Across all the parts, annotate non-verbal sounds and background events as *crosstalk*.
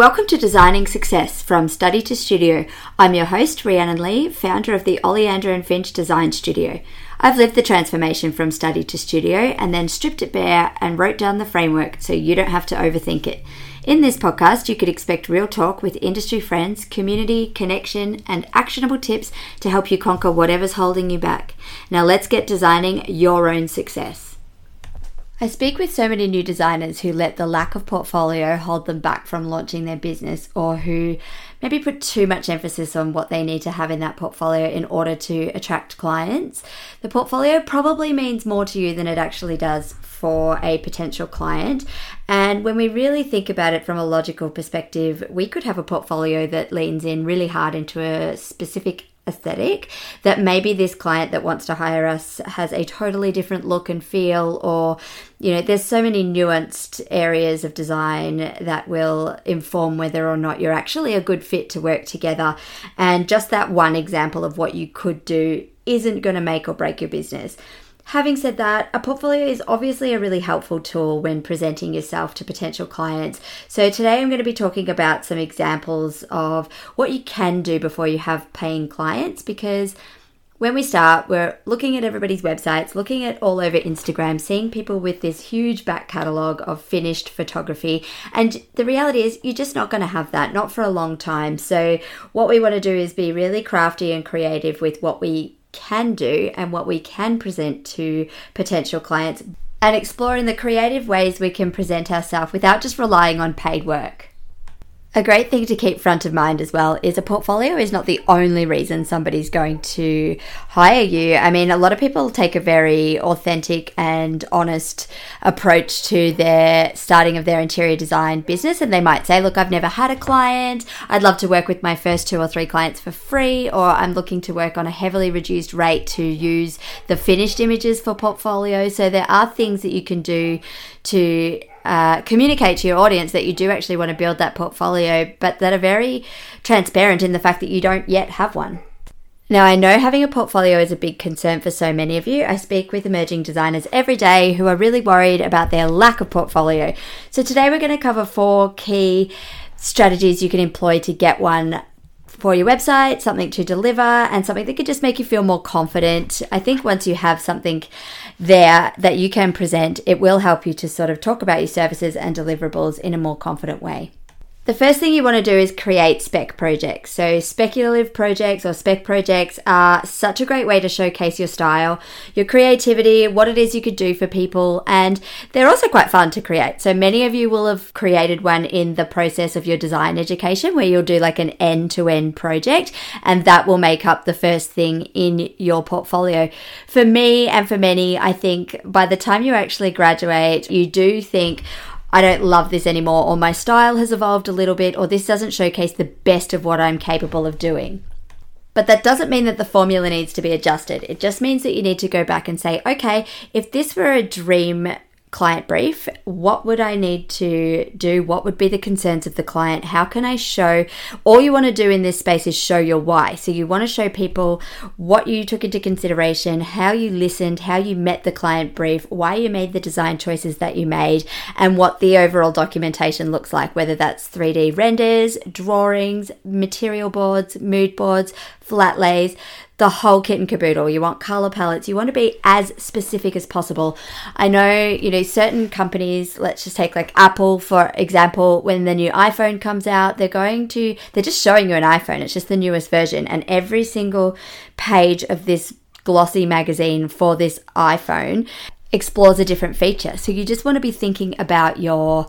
Welcome to Designing Success from Study to Studio. I'm your host, Rhiannon Lee, founder of the Oleander and Finch Design Studio. I've lived the transformation from study to studio and then stripped it bare and wrote down the framework so you don't have to overthink it. In this podcast, you could expect real talk with industry friends, community, connection, and actionable tips to help you conquer whatever's holding you back. Now, let's get designing your own success. I speak with so many new designers who let the lack of portfolio hold them back from launching their business or who maybe put too much emphasis on what they need to have in that portfolio in order to attract clients. The portfolio probably means more to you than it actually does for a potential client. And when we really think about it from a logical perspective, we could have a portfolio that leans in really hard into a specific aesthetic that maybe this client that wants to hire us has a totally different look and feel or you know there's so many nuanced areas of design that will inform whether or not you're actually a good fit to work together. And just that one example of what you could do isn't going to make or break your business Having said that, a portfolio is obviously a really helpful tool when presenting yourself to potential clients. So, today I'm going to be talking about some examples of what you can do before you have paying clients because when we start, we're looking at everybody's websites, looking at all over Instagram, seeing people with this huge back catalogue of finished photography. And the reality is, you're just not going to have that, not for a long time. So, what we want to do is be really crafty and creative with what we can do and what we can present to potential clients and exploring the creative ways we can present ourselves without just relying on paid work. A great thing to keep front of mind as well is a portfolio is not the only reason somebody's going to hire you. I mean, a lot of people take a very authentic and honest approach to their starting of their interior design business, and they might say, Look, I've never had a client. I'd love to work with my first two or three clients for free, or I'm looking to work on a heavily reduced rate to use the finished images for portfolio. So, there are things that you can do to uh, communicate to your audience that you do actually want to build that portfolio, but that are very transparent in the fact that you don't yet have one. Now, I know having a portfolio is a big concern for so many of you. I speak with emerging designers every day who are really worried about their lack of portfolio. So, today we're going to cover four key strategies you can employ to get one for your website, something to deliver, and something that could just make you feel more confident. I think once you have something there that you can present, it will help you to sort of talk about your services and deliverables in a more confident way. The first thing you want to do is create spec projects. So, speculative projects or spec projects are such a great way to showcase your style, your creativity, what it is you could do for people, and they're also quite fun to create. So, many of you will have created one in the process of your design education where you'll do like an end to end project, and that will make up the first thing in your portfolio. For me and for many, I think by the time you actually graduate, you do think, I don't love this anymore, or my style has evolved a little bit, or this doesn't showcase the best of what I'm capable of doing. But that doesn't mean that the formula needs to be adjusted. It just means that you need to go back and say, okay, if this were a dream client brief, what would I need to do? What would be the concerns of the client? How can I show? All you want to do in this space is show your why. So you want to show people what you took into consideration, how you listened, how you met the client brief, why you made the design choices that you made, and what the overall documentation looks like, whether that's 3D renders, drawings, material boards, mood boards, flat lays the whole kit and caboodle. You want color palettes. You want to be as specific as possible. I know, you know, certain companies, let's just take like Apple, for example, when the new iPhone comes out, they're going to, they're just showing you an iPhone. It's just the newest version. And every single page of this glossy magazine for this iPhone explores a different feature. So you just want to be thinking about your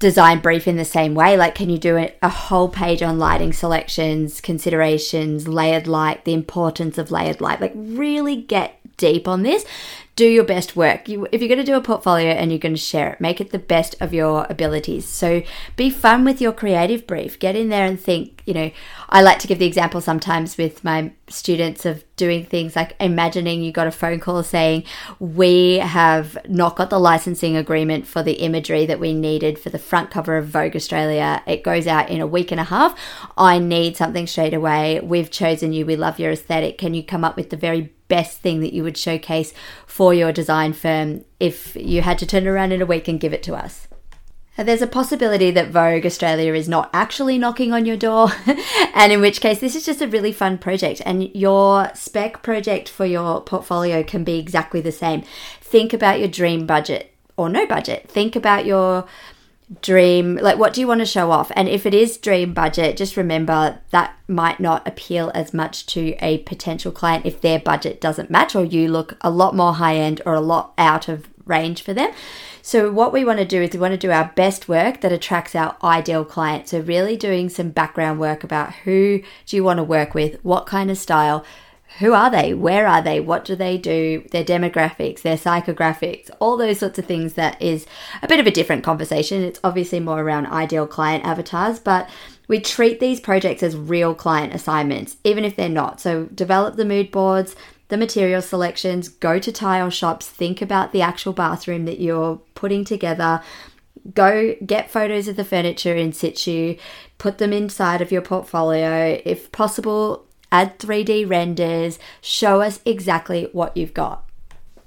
design brief in the same way? Like, can you do a, a, whole page on lighting selections, considerations, layered light, the importance of layered light? Like, really get deep on this do your best work. You, if you're going to do a portfolio and you're going to share it, make it the best of your abilities. So be fun with your creative brief. Get in there and think, you know, I like to give the example sometimes with my students of doing things like imagining you got a phone call saying, We have not got the licensing agreement for the imagery that we needed for the front cover of Vogue Australia. It goes out in a week and a half. I need something straight away. We've chosen you. We love your aesthetic. Can you come up with the very best thing that you would showcase for your design firm if you had to turn around in a week and give it to us. Uh, there's a possibility that Vogue Australia is not actually knocking on your door, *laughs* and in which case, this is just a really fun project. And your spec project for your portfolio can be exactly the same. Think about your dream budget or no budget. Think about your dream like what do you want to show off? And if it is dream budget just remember that might not appeal as much to a potential client if their budget doesn't match or you look a lot more high end or a lot out of range for them. So what we want to do is we want to do our best work that attracts our ideal client. So really doing some background work about who do you want to work with what kind of style who are they? Where are they? What do they do? Their demographics, their psychographics, all those sorts of things that is a bit of a different conversation. It's obviously more around ideal client avatars, but we treat these projects as real client assignments, even if they're not. So develop the mood boards, the material selections, go to tile shops, think about the actual bathroom that you're putting together, go get photos of the furniture in situ, put them inside of your portfolio. If possible, add 3D renders, show us exactly what you've got.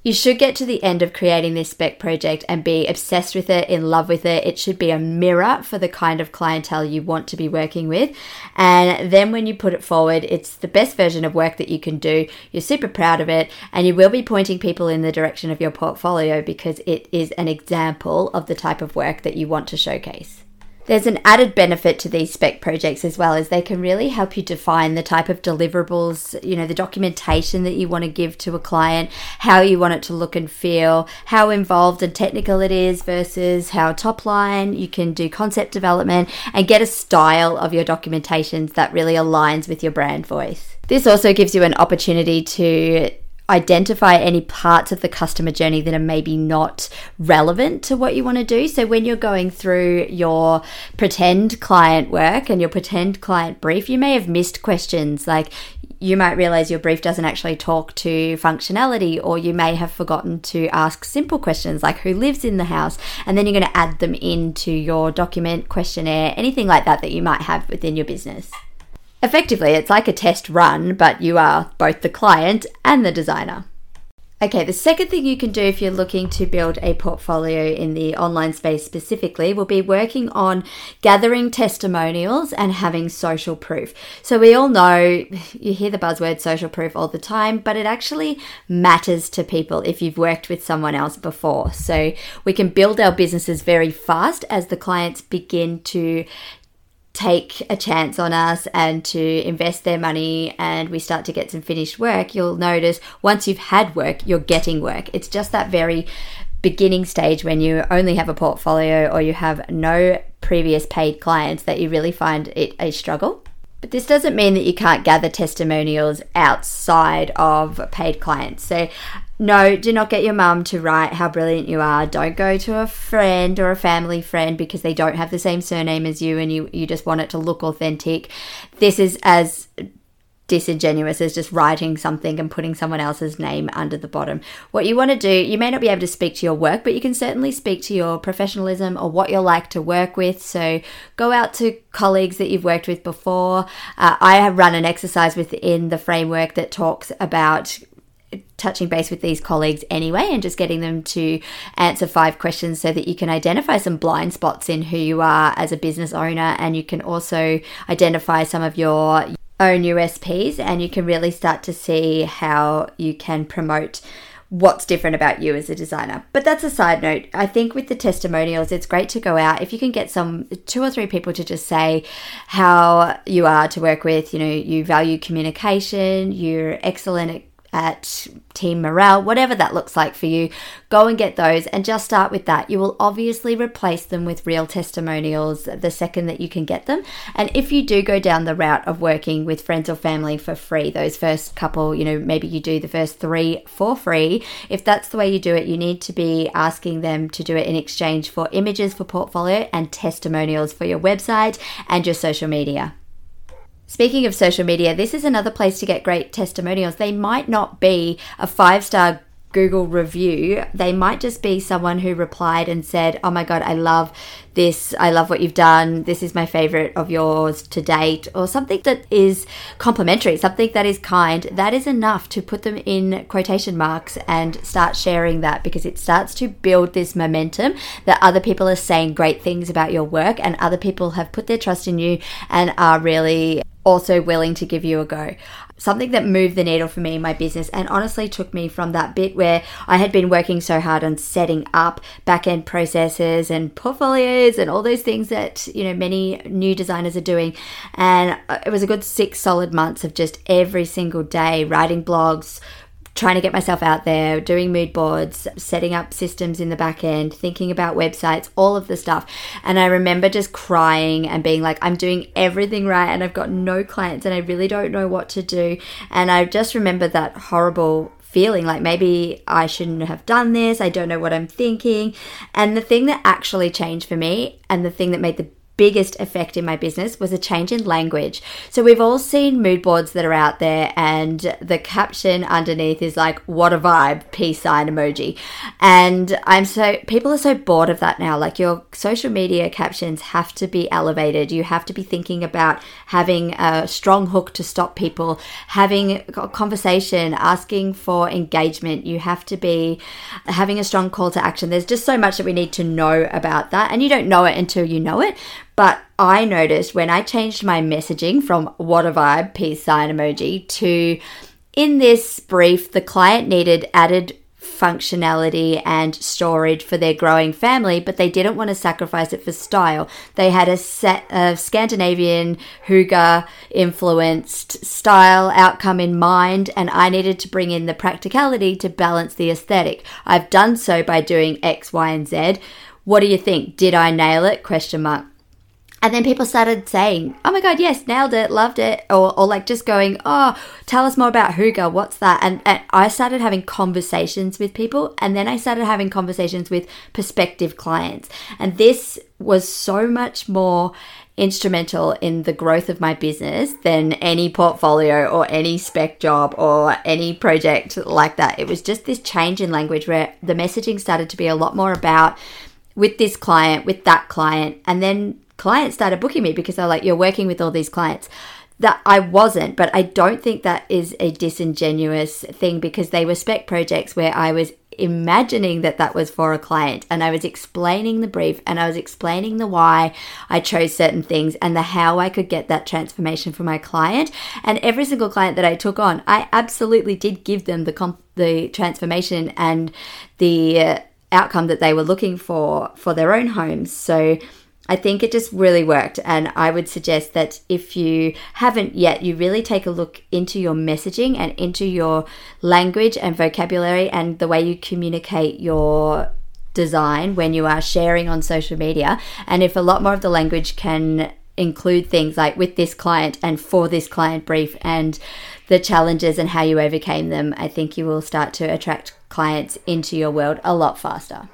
You should get to the end of creating this spec project and be obsessed with it, in love with it. It should be a mirror for the kind of clientele you want to be working with. And then when you put it forward, it's the best version of work that you can do. You're super proud of it, and you will be pointing people in the direction of your portfolio because it is an example of the type of work that you want to showcase. There's an added benefit to these spec projects as well as they can really help you define the type of deliverables, you know, the documentation that you want to give to a client, how you want it to look and feel, how involved and technical it is versus how top line. You can do concept development and get a style of your documentations that really aligns with your brand voice. This also gives you an opportunity to identify any parts of the customer journey that are maybe not relevant to what you want to do. So when you're going through your pretend client work and your pretend client brief, you may have missed questions like you might realize your brief doesn't actually talk to functionality, or you may have forgotten to ask simple questions like who lives in the house, and then you're going to add them into your document questionnaire, anything like that that you might have within your business. Effectively, it's like a test run, but you are both the client and the designer. Okay, the second thing you can do if you're looking to build a portfolio in the online space specifically will be working on gathering testimonials and having social proof. So, we all know *sighs* you hear the buzzword social proof all the time, but it actually matters to people if you've worked with someone else before. So, we can build our businesses very fast as the clients begin to take a chance on us and to invest their money and we start to get some finished work, you'll notice once you've had work, you're getting work. It's just that very beginning stage when you only have a portfolio or you have no previous paid clients that you really find it a struggle. But this doesn't mean that you can't gather testimonials outside of paid clients. So no, do not get your mum to write how brilliant you are. Don't go to a friend or a family friend because they don't have the same surname as you and you, you just want it to look authentic. This is as disingenuous as just writing something and putting someone else's name under the bottom. What you want to do, you may not be able to speak to your work, but you can certainly speak to your professionalism or what you're like to work with. So go out to colleagues that you've worked with before. Uh, I have run an exercise within the framework that talks about touching base with these colleagues anyway and just getting them to answer five questions so that you can identify some blind spots in who you are as a business owner and you can also identify some of your own USPs and you can really start to see how you can promote what's different about you as a designer. But that's a side note. I think with the testimonials, it's great to go out. If you can get some two or three people to just say how you are to work with, you know, you value communication, you're excellent at at team morale, whatever that looks like for you, go and get those and just start with that. You will obviously replace them with real testimonials the second that you can get them. And if you do go down the route of working with friends or family for free, those first couple, you know, maybe you do the first three for free, if that's the way you do it, you need to be asking them to do it in exchange for images for portfolio and testimonials for your website and your social media. Speaking of social media, this is another place to get great testimonials. They might not be a five star Google review, they might just be someone who replied and said, Oh my God, I love this. I love what you've done. This is my favorite of yours to date, or something that is complimentary, something that is kind. That is enough to put them in quotation marks and start sharing that because it starts to build this momentum that other people are saying great things about your work and other people have put their trust in you and are really also willing to give you a go something that moved the needle for me in my business and honestly took me from that bit where I had been working so hard on setting up back end processes and portfolios and all those things that, you know, many new designers are doing. And uh, it was a good six solid months of just every single day writing blogs, trying to get myself out there, doing mood boards, setting up systems in the back end, thinking about websites, all of the stuff. And I remember just crying and being like, I'm doing everything right and I've got no clients and I really don't know what to do. And I just remember that horrible feeling like maybe I shouldn't have done this. I don't know what I'm thinking. And the thing that actually changed for me and the thing that made the biggest effect in my business was a change in language. So we've all seen mood boards that are out there and the caption underneath is like what a vibe peace sign emoji. And I'm so people are so bored of that now. Like your social media captions have to be elevated. You have to be thinking about having a strong hook to stop people, having a conversation, asking for engagement. You have to be having a strong call to action. There's just so much that we need to know about that and you don't know it until you know it. But I noticed when I changed my messaging from what a vibe, peace sign emoji, to in this brief, the client needed added functionality and storage for their growing family, but they didn't want to sacrifice it for style. They had a set of Scandinavian hygge influenced style outcome in mind, and I needed to bring in the practicality to balance the aesthetic. I've done so by doing X, Y, and Z. What do you think? Did I nail it? Question mark. And then people started saying, oh my God, yes, nailed it, loved it. Or, or like just going, oh, tell us more about Hygge, what's that? And, and I started having conversations with people. And then I started having conversations with prospective clients. And this was so much more instrumental in the growth of my business than any portfolio or any spec job or any project like that. It was just this change in language where the messaging started to be a lot more about with this client, with that client, and then clients started booking me because they're like, you're working with all these clients. That I wasn't, but I don't think that is a disingenuous thing because they were spec projects where I was imagining that that was for a client and I was explaining the brief and I was explaining the why I chose certain things and the how I could get that transformation for my client and every single client that I took on I absolutely did give them the comp- the transformation and the uh, outcome that they were looking for for their own homes so I think it just really worked. And I would suggest that if you haven't yet, you really take a look into your messaging and into your language and vocabulary and the way you communicate your design when you are sharing on social media. And if a lot more of the language can include things like with this client and for this client brief and the challenges and how you overcame them, I think you will start to attract clients into your world a lot faster.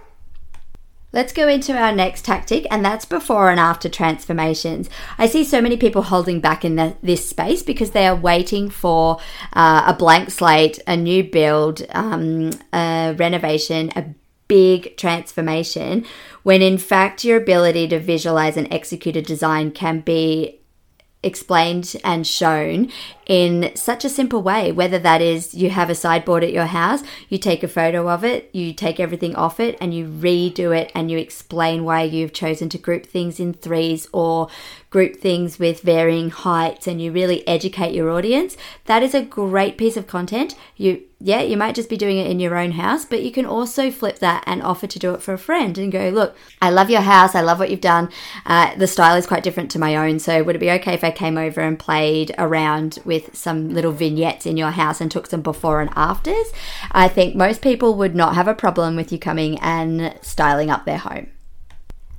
Let's go into our next tactic, and that's before and after transformations. I see so many people holding back in the, this space because they are waiting for uh, a blank slate, a new build, um, a renovation, a big transformation, when in fact your ability to visualize and execute a design can be explained and shown in such a simple way whether that is you have a sideboard at your house you take a photo of it you take everything off it and you redo it and you explain why you've chosen to group things in threes or group things with varying heights and you really educate your audience that is a great piece of content you yeah, you might just be doing it in your own house, but you can also flip that and offer to do it for a friend and go, look, I love your house. I love what you've done. Uh, the style is quite different to my own. So would it be okay if I came over and played around with some little vignettes in your house and took some before and afters? I think most people would not have a problem with you coming and styling up their home.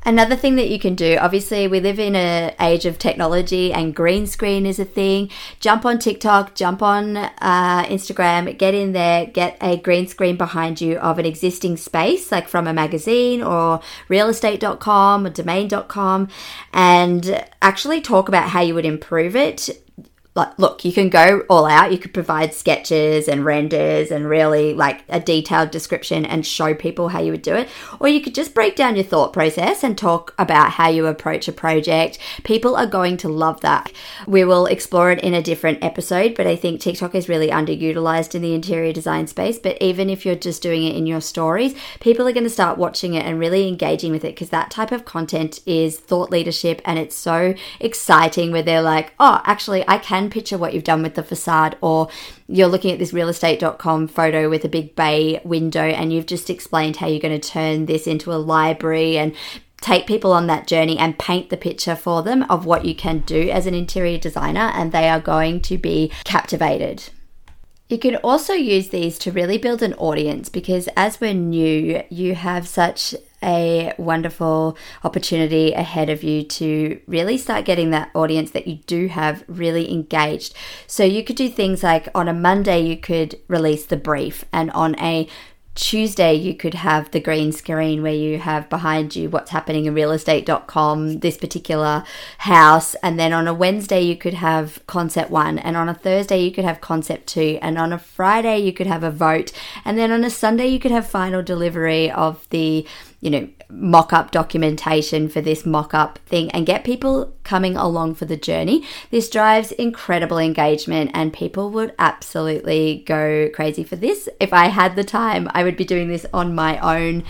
Another thing that you can do, obviously, we live in an age of technology and green screen is a thing. Jump on TikTok, jump on uh, Instagram, get in there, get a green screen behind you of an existing space, like from a magazine or realestate.com or domain.com, and actually talk about how you would improve it like look you can go all out. You could provide sketches and renders and really like a detailed description and show people how you would do it. Or you could just break down your thought process and talk about how you approach a project. People are going to love that. We will explore it in a different episode but i think tiktok is really underutilized in the interior design space. But even if you're just doing it in your stories people are going to start watching it and really engaging with it because that type of content is thought leadership and it's so exciting where they're like oh actually i can picture what you've done with the facade, or you're looking at this realestate.com photo with a big bay window and you've just explained how you're going to turn this into a library and take people on that journey and paint the picture for them of what you can do as an interior designer, and they are going to be captivated. You can also use these to really build an audience because as we're new, you have such a wonderful opportunity ahead of you to really start getting that audience that you do have really engaged. So you could do things like on a Monday, you could release the brief, and on a Tuesday, you could have the green screen where you have behind you what's happening in realestate.com, this particular house. And then on a Wednesday, you could have concept one. And on a Thursday, you could have concept two. And on a Friday, you could have a vote. And then on a Sunday, you could have final delivery of the you know, mock up documentation for this mock up thing and get people coming along for the journey. This drives incredible engagement and people would absolutely go crazy for this. If I had the time, I would be doing this on my own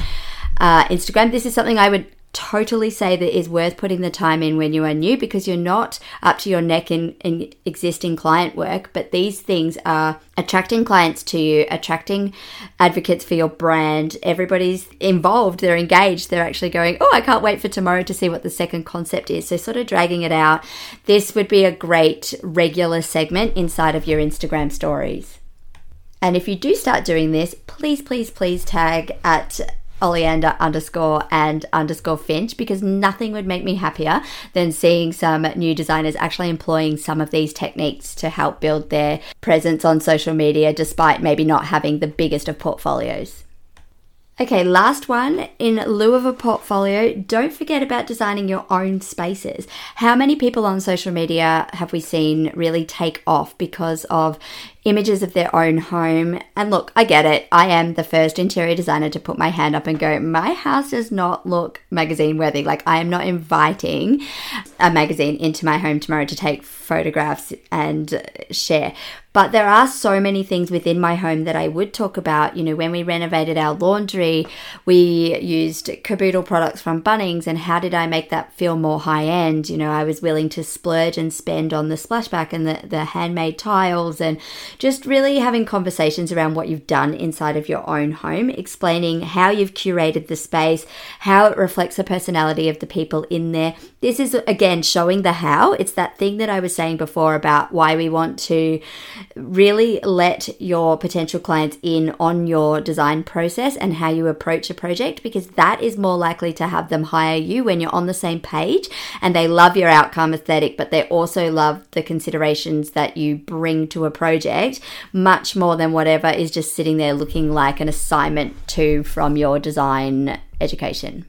uh, Instagram. This is something I would totally say that is worth putting the time in when you are new because you're not up to your neck in, in existing client work but these things are attracting clients to you attracting advocates for your brand. Everybody's involved they're engaged they're actually going oh i can't wait for tomorrow to see what the second concept is. So sort of dragging it out. This would be a great regular segment inside of your instagram stories. And if you do start doing this, please, please, please tag at Oleander underscore and underscore Finch because nothing would make me happier than seeing some new designers actually employing some of these techniques to help build their presence on social media despite maybe not having the biggest of portfolios. Okay, last one. In lieu of a portfolio, don't forget about designing your own spaces. How many people on social media have we seen really take off because of images of their own home. And look, I get it. I am the first interior designer to put my hand up and go, my house does not look magazine worthy. Like, I am not inviting a magazine into my home tomorrow to take photographs and share. But there are so many things within my home that I would talk about. You know, when we renovated our laundry, we used Kaboodle products from Bunnings, and how did I make that feel more high end? You know, I was willing to splurge and spend on the splashback and the, the handmade tiles and just really having conversations around what you've done inside of your own home, explaining how you've curated the space, how it reflects the personality of the people in there. This is again showing the how. It's that thing that I was saying before about why we want to really let your potential clients in on your design process and how you approach a project because that is more likely to have them hire you when you're on the same page and they love your outcome aesthetic, but they also love the considerations that you bring to a project much more than whatever is just sitting there looking like an assignment to from your design education.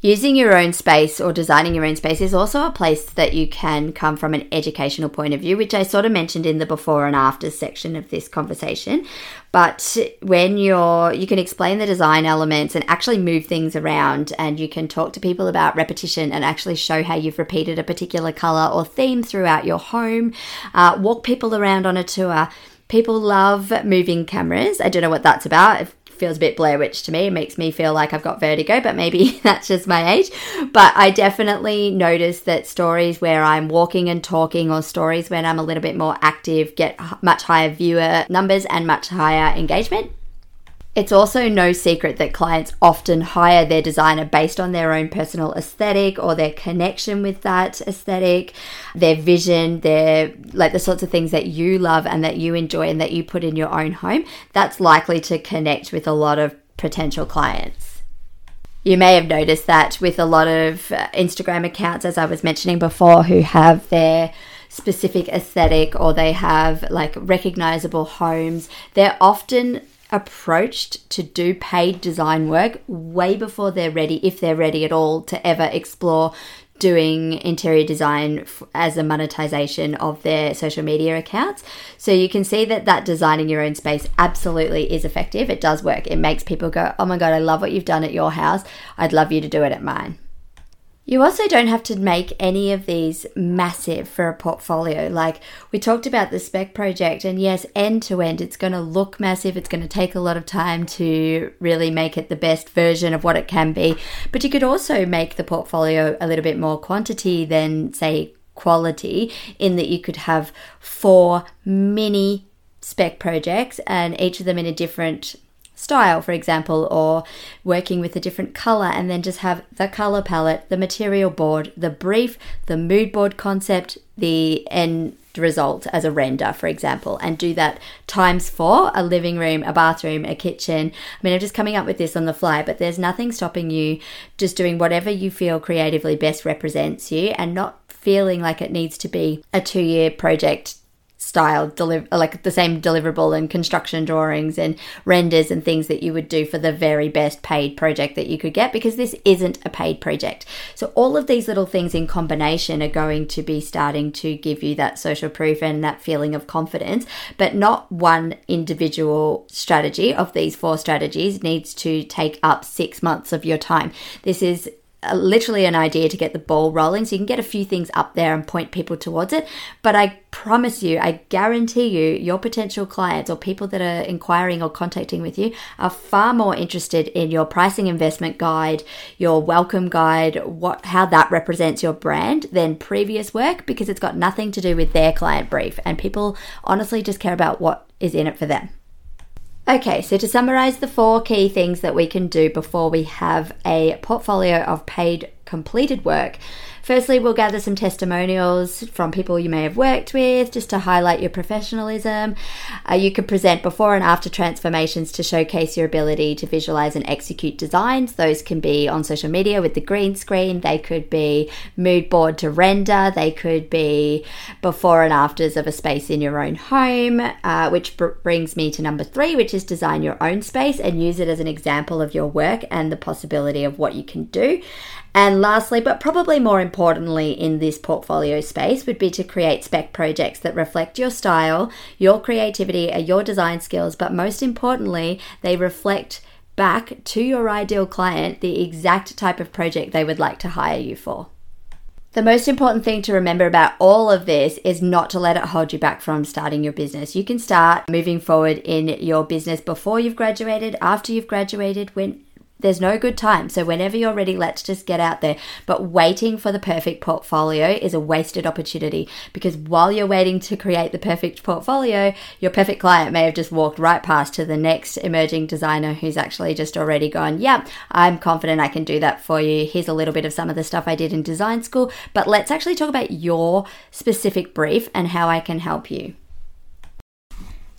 Using your own space or designing your own space is also a place that you can come from an educational point of view, which I sort of mentioned in the before and after section of this conversation. But when you're, you can explain the design elements and actually move things around, and you can talk to people about repetition and actually show how you've repeated a particular color or theme throughout your home, uh, walk people around on a tour. People love moving cameras. I don't know what that's about feels a bit Blair Witch to me. It makes me feel like I've got vertigo, but maybe *laughs* that's just my age. But I definitely notice that stories where I'm walking and talking, or stories when I'm a little bit more active, get much higher viewer numbers and much higher engagement. It's also no secret that clients often hire their designer based on their own personal aesthetic or their connection with that aesthetic, their vision, their like the sorts of things that you love and that you enjoy and that you put in your own home. That's likely to connect with a lot of potential clients. You may have noticed that with a lot of uh, Instagram accounts, as I was mentioning before, who have their specific aesthetic or they have like recognizable homes, they're often approached to do paid design work way before they're ready, if they're ready at all, to ever explore doing interior design as a monetization of their social media accounts. So you can see that that designing your own space absolutely is effective. It does work. It makes people go, "Oh my god, I love what you've done at your house. I'd love you to do it at mine." You also don't have to make any of these massive for a portfolio. Like we talked about the spec project, and yes, end to end, it's going to look massive. It's going to take a lot of time to really make it the best version of what it can be. But you could also make the portfolio a little bit more quantity than, say, quality, in that you could have four mini spec projects and each of them in a different style, for example, or working with a different color, and then just have the color palette, the material board, the brief, the mood board concept, the end result as a render, for example, and do that times four a living room, a bathroom, a kitchen. I mean, I'm just coming up with this on the fly, but there's nothing stopping you just doing whatever you feel creatively best represents you and not feeling like it needs to be a two year project style deliver like the same deliverable and construction drawings and renders and things that you would do for the very best paid project that you could get because this isn't a paid project. So all of these little things in combination are going to be starting to give you that social proof and that feeling of confidence but not one individual strategy of these four strategies needs to take up 6 months of your time. This is literally an idea to get the ball rolling. So you can get a few things up there and point people towards it. But I promise you, I guarantee you, your potential clients or people that are inquiring or contacting with you are far more interested in your pricing investment guide, your welcome guide, what how that represents your brand than previous work because it's got nothing to do with their client brief. And people honestly just care about what is in it for them. Okay, so to summarize the four key things that we can do before we have a portfolio of paid completed work, Firstly, we'll gather some testimonials from people you may have worked with just to highlight your professionalism. Uh, you could present before and after transformations to showcase your ability to visualize and execute designs. Those can be on social media with the green screen, they could be mood board to render, they could be before and afters of a space in your own home, uh, which br- brings me to number three, which is design your own space and use it as an example of your work and the possibility of what you can do. And lastly, but probably more importantly in this portfolio space, would be to create spec projects that reflect your style, your creativity, your design skills, but most importantly, they reflect back to your ideal client the exact type of project they would like to hire you for. The most important thing to remember about all of this is not to let it hold you back from starting your business. You can start moving forward in your business before you've graduated, after you've graduated, when there's no good time. So, whenever you're ready, let's just get out there. But waiting for the perfect portfolio is a wasted opportunity because while you're waiting to create the perfect portfolio, your perfect client may have just walked right past to the next emerging designer who's actually just already gone, Yeah, I'm confident I can do that for you. Here's a little bit of some of the stuff I did in design school. But let's actually talk about your specific brief and how I can help you.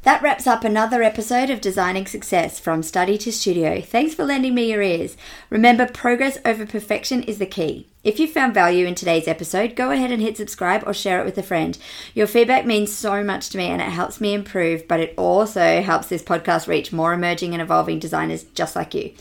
That wraps up another episode of Designing Success from Study to Studio. Thanks for lending me your ears. Remember, progress over perfection is the key. If you found value in today's episode, go ahead and hit subscribe or share it with a friend. Your feedback means so much to me and it helps me improve, but it also helps this podcast reach more emerging and evolving designers just like you.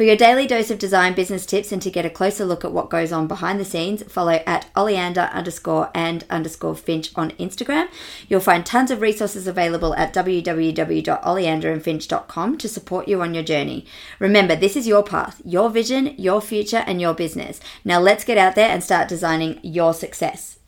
For your daily dose of design business tips and to get a closer look at what goes on behind the scenes, follow at oleander underscore and underscore finch on Instagram. You'll find tons of resources available at www.oleanderandfinch.com to support you on your journey. Remember, this is your path, your vision, your future, and your business. Now let's get out there and start designing your success.